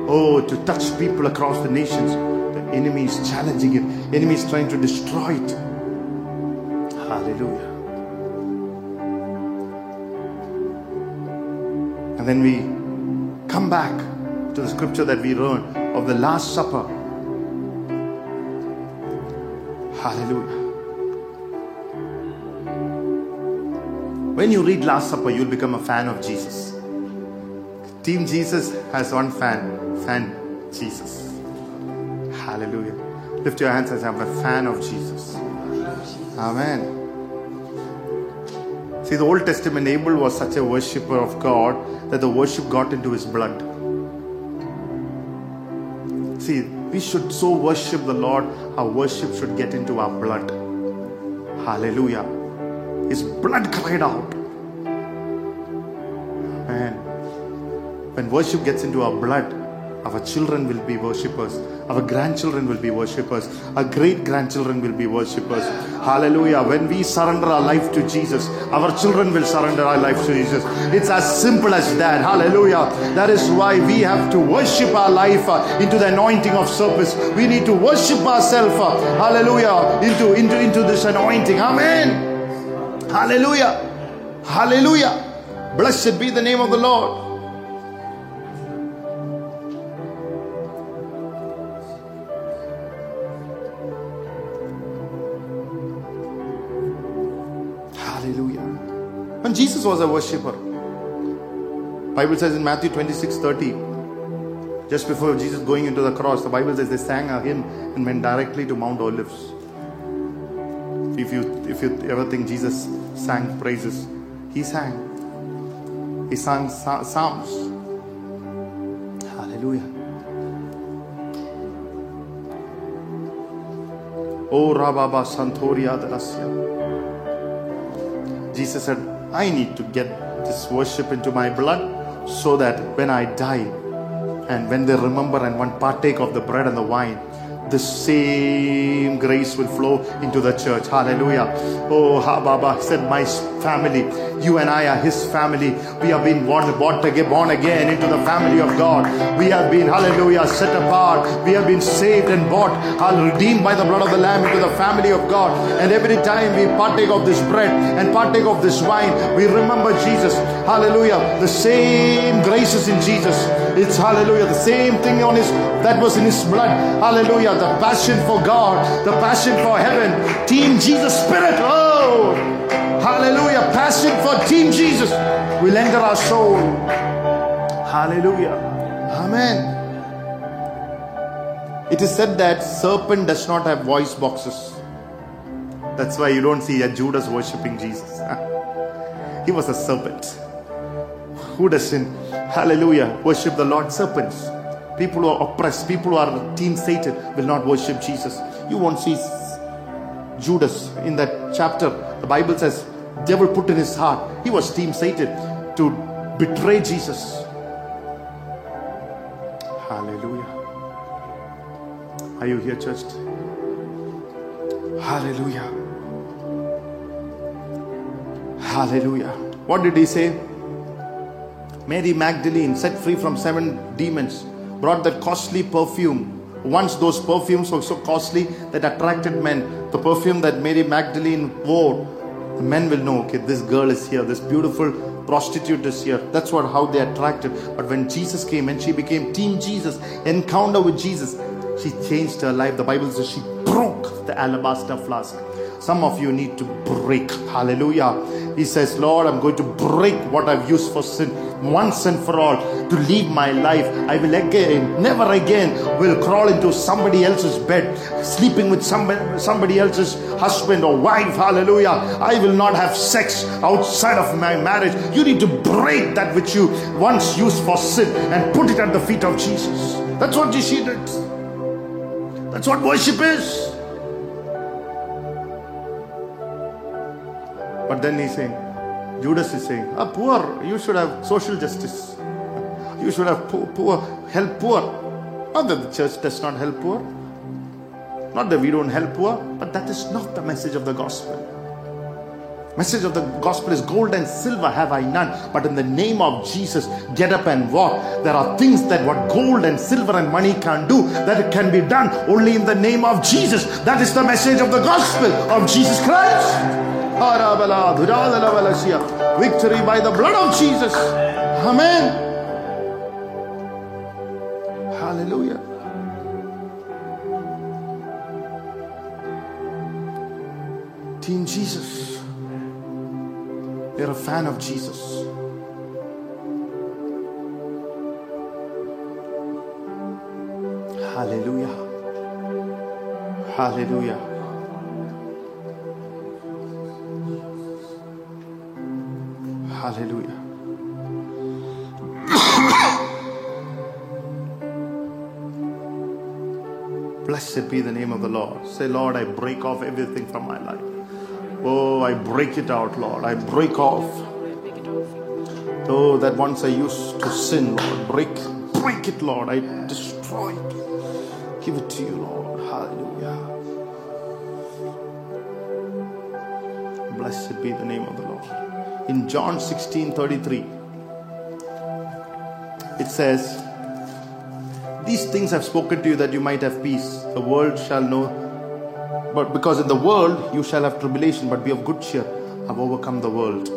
[SPEAKER 1] Oh, to touch people across the nations. The enemy is challenging it, enemy is trying to destroy it. Hallelujah. And then we come back to the scripture that we learned of the Last Supper. Hallelujah. When you read Last Supper, you'll become a fan of Jesus. Team Jesus has one fan, fan Jesus. Hallelujah. Lift your hands and say, I'm a fan of Jesus. Amen. See, the Old Testament Abel was such a worshipper of God that the worship got into his blood. See, we should so worship the Lord, our worship should get into our blood. Hallelujah. His blood cried out. Man, when worship gets into our blood, our children will be worshippers. Our grandchildren will be worshippers. Our great grandchildren will be worshippers. Hallelujah. When we surrender our life to Jesus, our children will surrender our life to Jesus. It's as simple as that. Hallelujah. That is why we have to worship our life uh, into the anointing of service. We need to worship ourselves. Uh, hallelujah. Into, into, into this anointing. Amen. Hallelujah. Hallelujah. Blessed be the name of the Lord. Hallelujah. When Jesus was a worshipper, Bible says in Matthew 26 30, just before Jesus going into the cross, the Bible says they sang a hymn and went directly to Mount Olives. If you if you ever think Jesus sang praises, he sang. He sang psalms. Hallelujah. Oh Rababa Santoria Dalasya. Jesus said, I need to get this worship into my blood so that when I die and when they remember and one partake of the bread and the wine, the same grace will flow into the church. Hallelujah. Oh, Ha Baba said, My family, you and I are his family. We have been born, born, again, born again into the family of God. We have been, hallelujah, set apart. We have been saved and bought, redeemed by the blood of the Lamb into the family of God. And every time we partake of this bread and partake of this wine, we remember Jesus. Hallelujah. The same graces in Jesus. It's hallelujah. The same thing on his that was in his blood. Hallelujah. The passion for God, the passion for heaven. Team Jesus Spirit. Oh, hallelujah. Passion for Team Jesus will enter our soul. Hallelujah. Amen. It is said that serpent does not have voice boxes. That's why you don't see a Judas worshipping Jesus. he was a serpent. Who doesn't, hallelujah, worship the Lord? Serpents. People who are oppressed, people who are team Satan will not worship Jesus. You won't see Judas in that chapter. The Bible says, devil put in his heart. He was team Satan to betray Jesus. Hallelujah. Are you here, church? Hallelujah. Hallelujah. What did he say? Mary Magdalene, set free from seven demons, brought that costly perfume. Once those perfumes were so costly that attracted men. The perfume that Mary Magdalene wore, the men will know, okay, this girl is here, this beautiful prostitute is here. That's what how they attracted. But when Jesus came and she became Team Jesus, encounter with Jesus, she changed her life. The Bible says she broke the alabaster flask. Some of you need to break. Hallelujah. He says, Lord, I'm going to break what I've used for sin once and for all to leave my life. I will again, never again, will crawl into somebody else's bed, sleeping with somebody, somebody else's husband or wife. Hallelujah. I will not have sex outside of my marriage. You need to break that which you once used for sin and put it at the feet of Jesus. That's what she did. That's what worship is. But then he's saying, Judas is saying, ah, poor, you should have social justice. You should have poor, poor help poor. Not that the church does not help poor. Not that we don't help poor, but that is not the message of the gospel. Message of the gospel is gold and silver have I none, but in the name of Jesus, get up and walk. There are things that what gold and silver and money can't do, that it can be done only in the name of Jesus. That is the message of the gospel of Jesus Christ. Victory by the blood of Jesus. Amen. Hallelujah. Team Jesus. You're a fan of Jesus. Hallelujah. Hallelujah. Hallelujah. Blessed be the name of the Lord. Say, Lord, I break off everything from my life. Oh, I break it out, Lord. I break off. Oh, that once I used to sin, Lord. Break, break it, Lord. I destroy it. Give it to you, Lord. Hallelujah. Blessed be the name of the Lord. In John 16 33, it says, These things I've spoken to you that you might have peace. The world shall know but because in the world you shall have tribulation, but be of good cheer. I've overcome the world.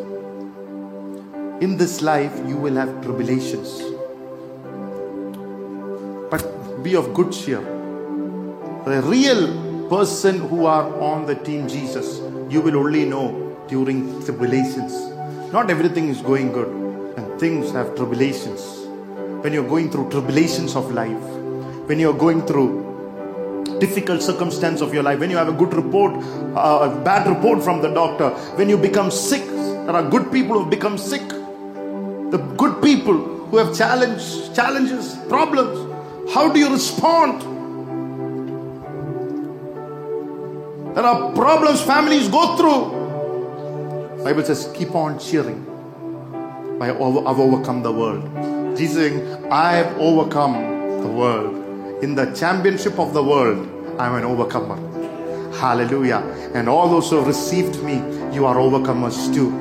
[SPEAKER 1] In this life you will have tribulations. But be of good cheer. The real person who are on the team Jesus, you will only know during tribulations. Not everything is going good, and things have tribulations. When you're going through tribulations of life, when you're going through difficult circumstance of your life, when you have a good report, uh, a bad report from the doctor, when you become sick, there are good people who become sick. The good people who have challenge, challenges, problems. How do you respond? There are problems families go through. Bible says, keep on cheering. I have overcome the world. Jesus saying, I have overcome the world in the championship of the world, I'm an overcomer. Hallelujah. And all those who have received me, you are overcomers too.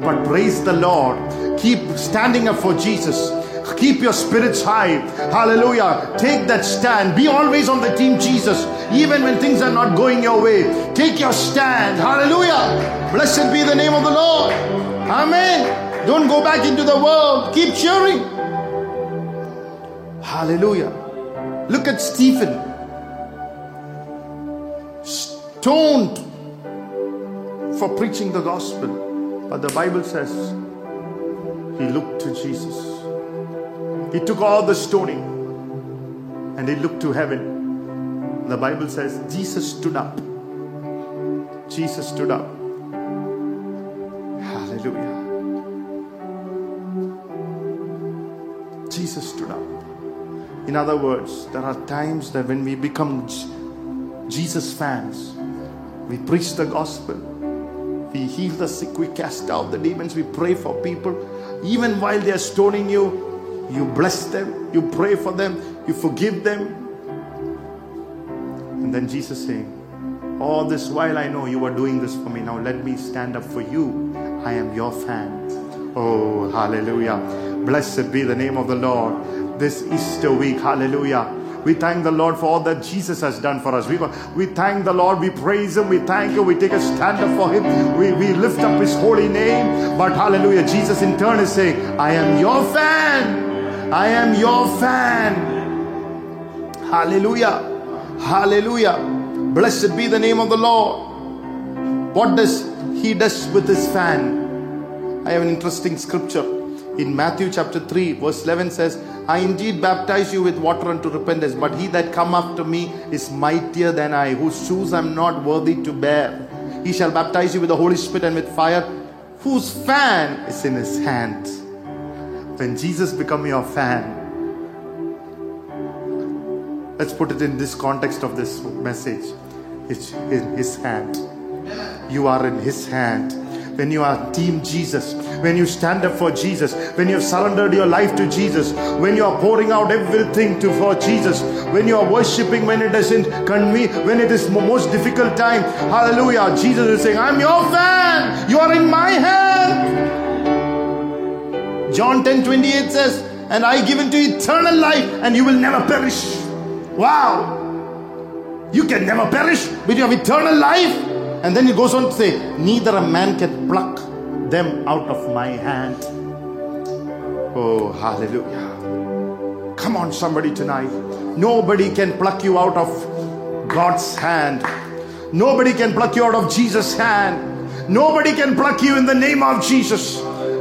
[SPEAKER 1] But praise the Lord. Keep standing up for Jesus. Keep your spirits high. Hallelujah. Take that stand. Be always on the team Jesus. Even when things are not going your way. Take your stand. Hallelujah. Blessed be the name of the Lord. Amen. Don't go back into the world. Keep cheering. Hallelujah. Look at Stephen. Stoned for preaching the gospel. But the Bible says he looked to Jesus. He took all the stoning and he looked to heaven. The Bible says Jesus stood up. Jesus stood up. In other words, there are times that when we become Jesus fans, we preach the gospel, we heal the sick, we cast out the demons, we pray for people. Even while they are stoning you, you bless them, you pray for them, you forgive them. And then Jesus saying, All this while I know you are doing this for me. Now let me stand up for you. I am your fan. Oh, hallelujah. Blessed be the name of the Lord this Easter week. Hallelujah. We thank the Lord for all that Jesus has done for us. We, we thank the Lord. We praise Him. We thank Him. We take a stand up for Him. We, we lift up His holy name. But hallelujah, Jesus in turn is saying, I am your fan. I am your fan. Hallelujah. Hallelujah. Blessed be the name of the Lord. What does He does with His fan? I have an interesting scripture in Matthew chapter 3, verse 11 says, I indeed baptize you with water unto repentance, but he that come after me is mightier than I, whose shoes I'm not worthy to bear. He shall baptize you with the Holy Spirit and with fire, whose fan is in his hand. When Jesus become your fan, let's put it in this context of this message. It's in his hand. You are in his hand. When you are Team Jesus, when you stand up for Jesus, when you have surrendered your life to Jesus, when you are pouring out everything to for Jesus, when you are worshiping when it doesn't convene, when it is mo- most difficult time. Hallelujah. Jesus is saying, I'm your fan. You are in my hand. John 10 28 says, And I give you eternal life, and you will never perish. Wow. You can never perish, but you have eternal life. And then he goes on to say, Neither a man can pluck them out of my hand. Oh, hallelujah. Come on, somebody tonight. Nobody can pluck you out of God's hand. Nobody can pluck you out of Jesus' hand. Nobody can pluck you in the name of Jesus.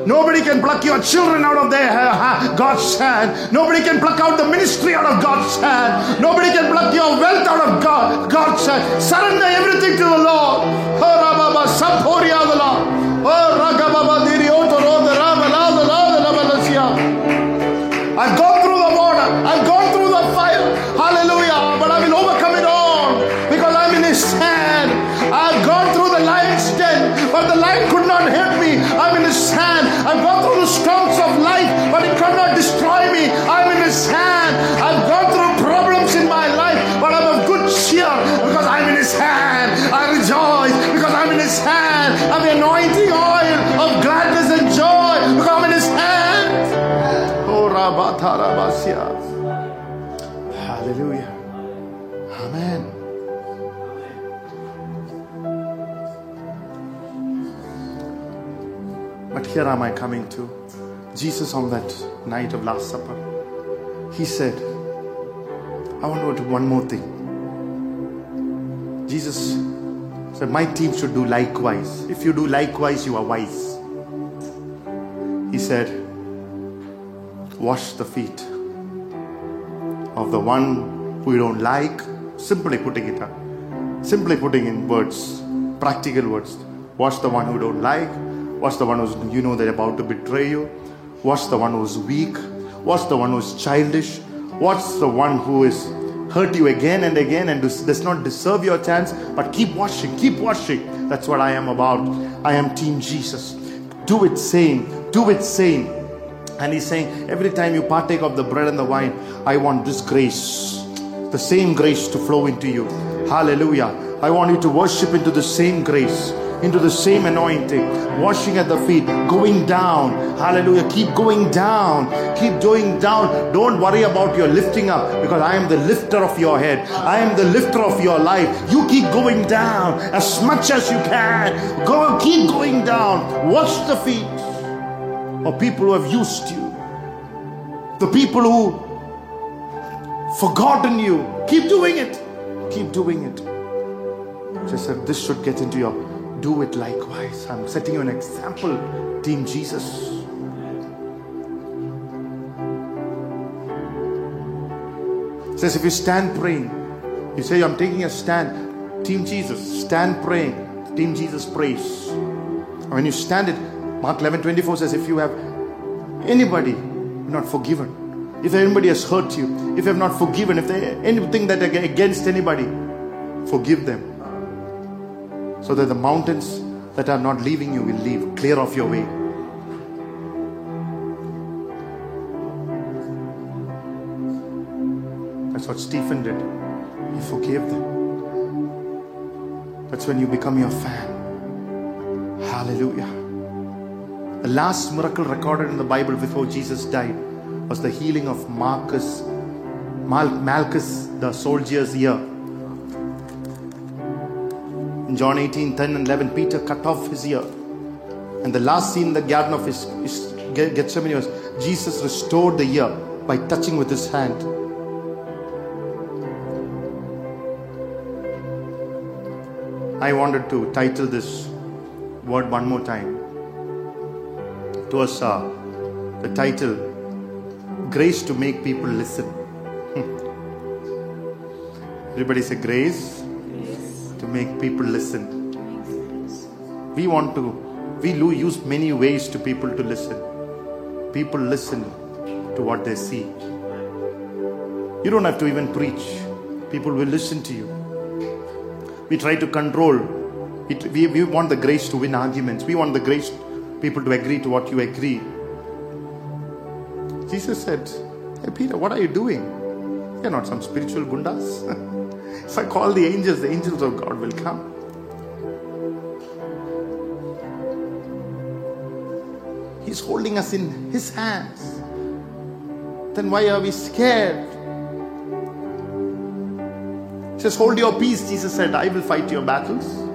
[SPEAKER 1] Nobody can pluck your children out of their uh, God's hand. Nobody can pluck out the ministry out of God's hand. Nobody can pluck your wealth out of God, God's hand. Surrender everything to the Lord. Oh, the Lord. Oh, Rama, Lada, Lada, Labalasia. I've gone Hallelujah. Amen. But here am I coming to. Jesus on that night of Last Supper, he said, I want to do one more thing. Jesus said, My team should do likewise. If you do likewise, you are wise. He said, Wash the feet of the one who you don't like. Simply putting it up. Simply putting in words, practical words. Wash the one who don't like. Wash the one who's you know they're about to betray you. Wash the one who's weak. Wash the one who's childish. Wash the one who is hurt you again and again and does, does not deserve your chance. But keep washing, keep washing. That's what I am about. I am Team Jesus. Do it same. Do it same. And he's saying, every time you partake of the bread and the wine, I want this grace, the same grace to flow into you. Hallelujah. I want you to worship into the same grace, into the same anointing, washing at the feet, going down. Hallelujah. Keep going down. Keep going down. Don't worry about your lifting up because I am the lifter of your head. I am the lifter of your life. You keep going down as much as you can. Go, keep going down. Wash the feet of people who have used you, the people who forgotten you. Keep doing it. Keep doing it. Just said this should get into your do it likewise. I'm setting you an example, Team Jesus. Says if you stand praying, you say I'm taking a stand. Team Jesus, stand praying. Team Jesus prays. And when you stand it, Mark 11 24 says, if you have anybody not forgiven, if anybody has hurt you, if you have not forgiven, if there anything that against anybody, forgive them. So that the mountains that are not leaving you will leave, clear off your way. That's what Stephen did. He forgave them. That's when you become your fan. Hallelujah. The last miracle recorded in the Bible before Jesus died was the healing of Marcus, Mal- Malchus, the soldier's ear. In John 18, 10 and 11, Peter cut off his ear. And the last scene in the Garden of his, his Gethsemane was Jesus restored the ear by touching with his hand. I wanted to title this word one more time. Uh, the title Grace to Make People Listen. Everybody say grace to make people listen. We want to, we use many ways to people to listen. People listen to what they see. You don't have to even preach, people will listen to you. We try to control It, we, we want the grace to win arguments. We want the grace people to agree to what you agree. Jesus said, Hey Peter, what are you doing? You're not some spiritual gundas. if I call the angels, the angels of God will come. He's holding us in His hands. Then why are we scared? Says, Hold your peace. Jesus said, I will fight your battles.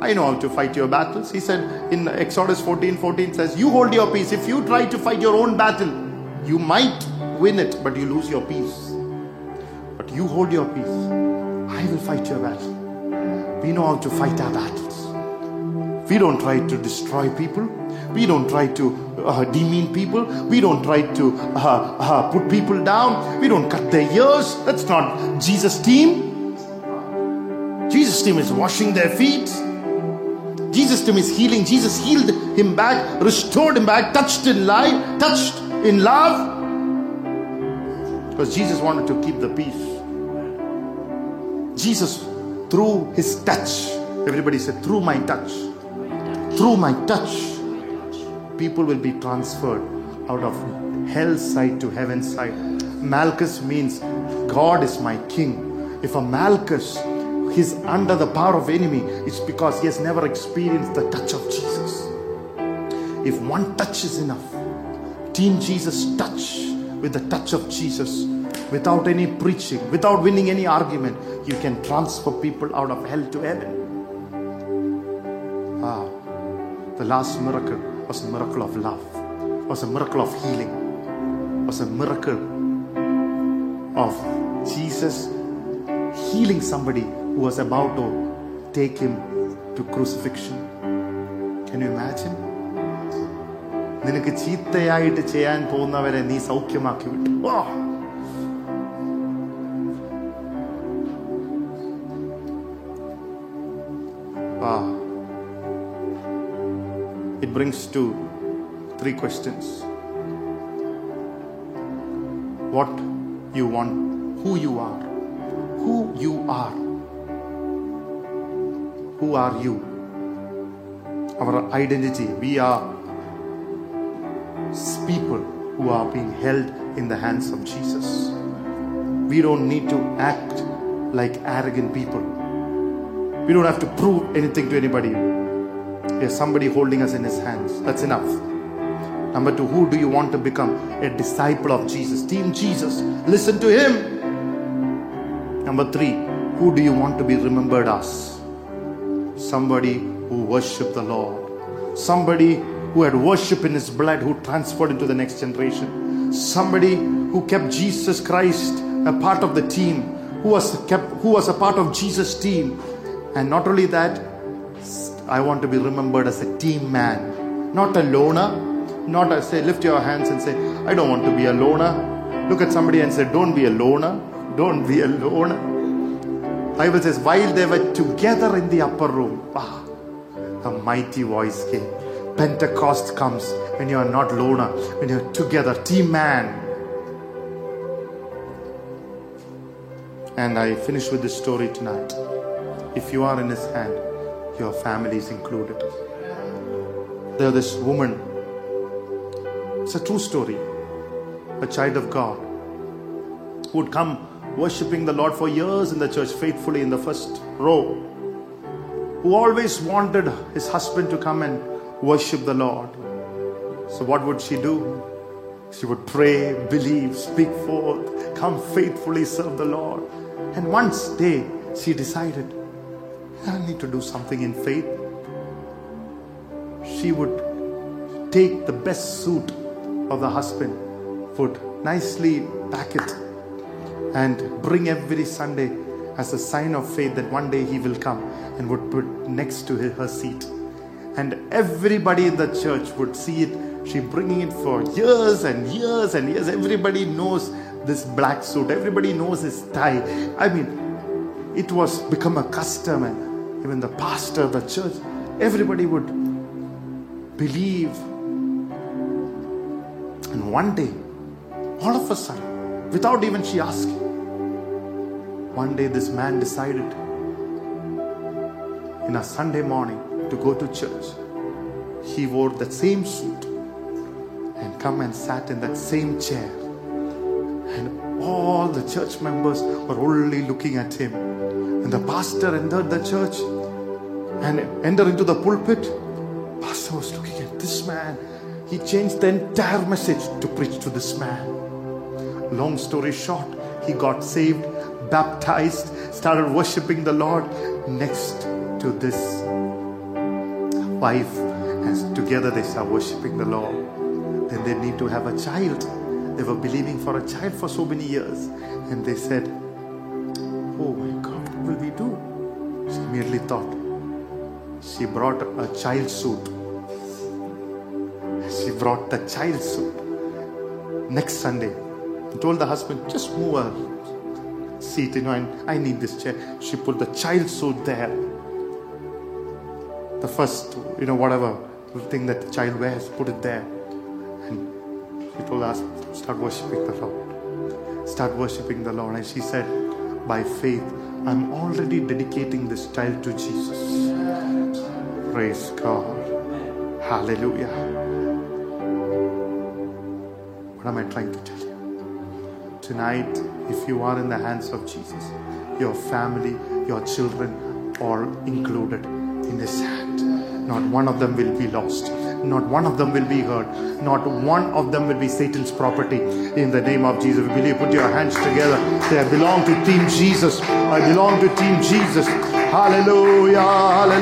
[SPEAKER 1] I know how to fight your battles. He said in Exodus 14 14 says, You hold your peace. If you try to fight your own battle, you might win it, but you lose your peace. But you hold your peace. I will fight your battle. We know how to fight our battles. We don't try to destroy people. We don't try to uh, demean people. We don't try to uh, uh, put people down. We don't cut their ears. That's not Jesus' team. Jesus' team is washing their feet. Jesus' to him is healing. Jesus healed him back, restored him back, touched in life, touched in love. Because Jesus wanted to keep the peace. Jesus, through his touch, everybody said, through my touch, through my touch, people will be transferred out of hell's side to heaven's side. Malchus means God is my king. If a Malchus is under the power of enemy, it's because he has never experienced the touch of Jesus. If one touch is enough, Team Jesus touch with the touch of Jesus, without any preaching, without winning any argument, you can transfer people out of hell to heaven. Ah, the last miracle was a miracle of love, was a miracle of healing, was a miracle of Jesus healing somebody who was about to take him to crucifixion. Can you imagine? നിനക്ക് ചീത്തയായിട്ട് ചെയ്യാൻ പോകുന്നവരെ നീ സൗഖ്യമാക്കി വിട്ടു ആ. Wow. It brings to three questions. What you want, who you are, who you are. Who are you? Our identity. We are people who are being held in the hands of Jesus. We don't need to act like arrogant people. We don't have to prove anything to anybody. There's somebody holding us in his hands. That's enough. Number two, who do you want to become? A disciple of Jesus. Team Jesus. Listen to him. Number three, who do you want to be remembered as? Somebody who worshiped the Lord. Somebody who had worship in his blood, who transferred into the next generation. Somebody who kept Jesus Christ a part of the team, who was kept, who was a part of Jesus' team. And not only that, I want to be remembered as a team man, not a loner. Not a say, lift your hands and say, I don't want to be a loner. Look at somebody and say, Don't be a loner. Don't be a loner. Bible says, while they were together in the upper room, ah, a mighty voice came. Pentecost comes when you are not loner, when you're together, team man. And I finish with this story tonight. If you are in his hand, your family is included. There, this woman, it's a true story, a child of God, who would come worshiping the Lord for years in the church, faithfully in the first row, who always wanted his husband to come and worship the Lord. So, what would she do? She would pray, believe, speak forth, come faithfully serve the Lord. And one day, she decided, I need to do something in faith. She would take the best suit of the husband, would nicely pack it, and bring every Sunday as a sign of faith that one day he will come and would put next to her seat. And everybody in the church would see it. She bringing it for years and years and years. Everybody knows this black suit. Everybody knows his tie. I mean, it was become a custom, and even the pastor of the church, everybody would believe. And one day, all of a sudden, without even she asking, one day this man decided, in a Sunday morning to go to church, he wore that same suit and come and sat in that same chair. And all the church members were only looking at him. And the pastor entered the church and entered into the pulpit. Pastor was looking at this man. He changed the entire message to preach to this man. Long story short, he got saved, baptized, started worshiping the Lord next to this wife. And together they start worshiping the Lord. Then they need to have a child. They were believing for a child for so many years. And they said, Oh my God, what will we do? She immediately thought, she brought a child suit. She brought the child suit. Next Sunday, told the husband, just move her seat, you know, and I need this chair. She put the child suit there. The first, you know, whatever thing that the child wears, put it there. And she told us, start worshipping the Lord. Start worshipping the Lord. And she said, by faith, I'm already dedicating this child to Jesus. Praise God. Hallelujah. What am I trying to tell? Tonight, if you are in the hands of Jesus, your family, your children are included in His hand. Not one of them will be lost. Not one of them will be hurt. Not one of them will be Satan's property. In the name of Jesus, will you put your hands together? Say, I belong to Team Jesus. I belong to Team Jesus. Hallelujah. Hallelujah.